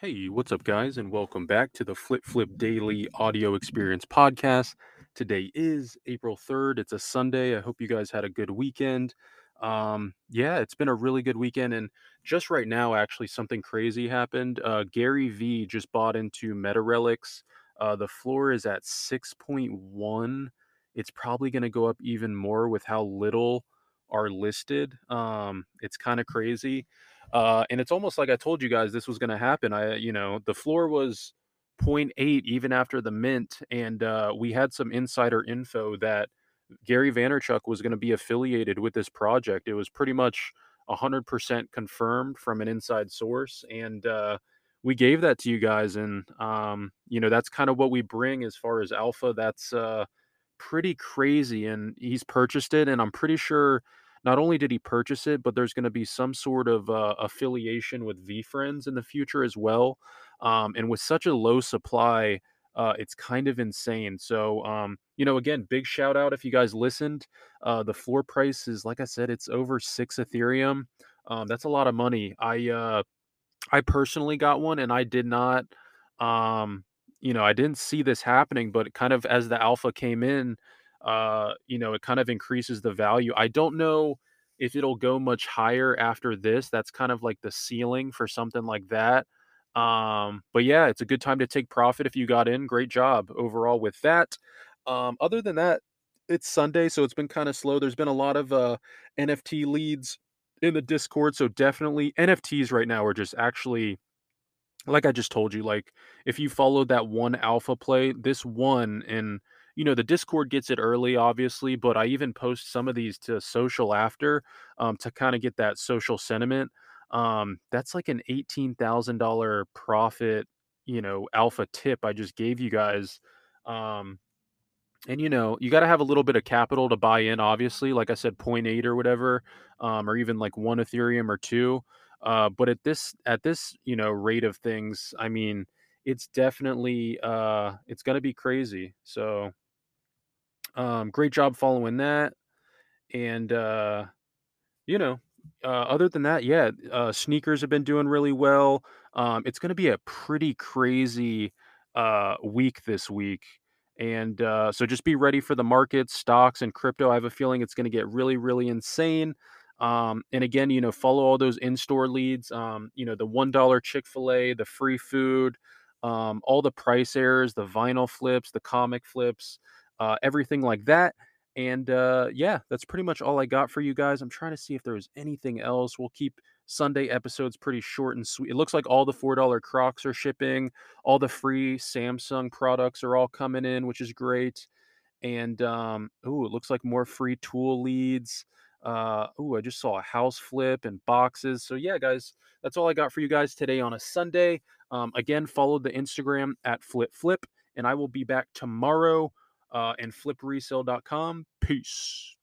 Hey, what's up, guys, and welcome back to the Flip Flip Daily Audio Experience Podcast. Today is April 3rd. It's a Sunday. I hope you guys had a good weekend. Um, yeah, it's been a really good weekend. And just right now, actually, something crazy happened. Uh, Gary Vee just bought into Meta Relics. Uh, the floor is at 6.1. It's probably going to go up even more with how little are listed. Um, it's kind of crazy. Uh, and it's almost like I told you guys this was going to happen. I, you know, the floor was 0.8 even after the mint, and uh, we had some insider info that Gary Vaynerchuk was going to be affiliated with this project. It was pretty much 100% confirmed from an inside source, and uh, we gave that to you guys. And um, you know, that's kind of what we bring as far as alpha. That's uh, pretty crazy, and he's purchased it, and I'm pretty sure not only did he purchase it, but there's going to be some sort of uh, affiliation with VeeFriends in the future as well. Um, and with such a low supply, uh, it's kind of insane. So, um, you know, again, big shout out if you guys listened. Uh, the floor price is, like I said, it's over six Ethereum. Um, that's a lot of money. I uh, I personally got one, and I did not. Um, you know, I didn't see this happening, but kind of as the alpha came in, uh, you know, it kind of increases the value. I don't know if it'll go much higher after this. That's kind of like the ceiling for something like that. Um, but yeah, it's a good time to take profit if you got in. Great job overall with that. Um, other than that, it's Sunday, so it's been kind of slow. There's been a lot of uh, NFT leads in the Discord, so definitely NFTs right now are just actually like I just told you. Like if you followed that one alpha play, this one and you know the discord gets it early obviously but i even post some of these to social after um, to kind of get that social sentiment um, that's like an $18000 profit you know alpha tip i just gave you guys um, and you know you got to have a little bit of capital to buy in obviously like i said 0.8 or whatever um, or even like one ethereum or two uh, but at this at this you know rate of things i mean it's definitely uh it's going to be crazy so um, great job following that. And, uh, you know, uh, other than that, yeah, uh, sneakers have been doing really well. Um, it's going to be a pretty crazy uh, week this week. And uh, so just be ready for the markets, stocks, and crypto. I have a feeling it's going to get really, really insane. Um, and again, you know, follow all those in store leads. Um, you know, the $1 Chick fil A, the free food, um, all the price errors, the vinyl flips, the comic flips uh, everything like that. And uh, yeah, that's pretty much all I got for you guys. I'm trying to see if there was anything else. We'll keep Sunday episodes pretty short and sweet. It looks like all the $4 Crocs are shipping, all the free Samsung products are all coming in, which is great. And um, oh, it looks like more free tool leads. Uh, oh, I just saw a house flip and boxes. So yeah, guys, that's all I got for you guys today on a Sunday. Um, again, follow the Instagram at Flip Flip, and I will be back tomorrow uh, and flipresale.com. Peace.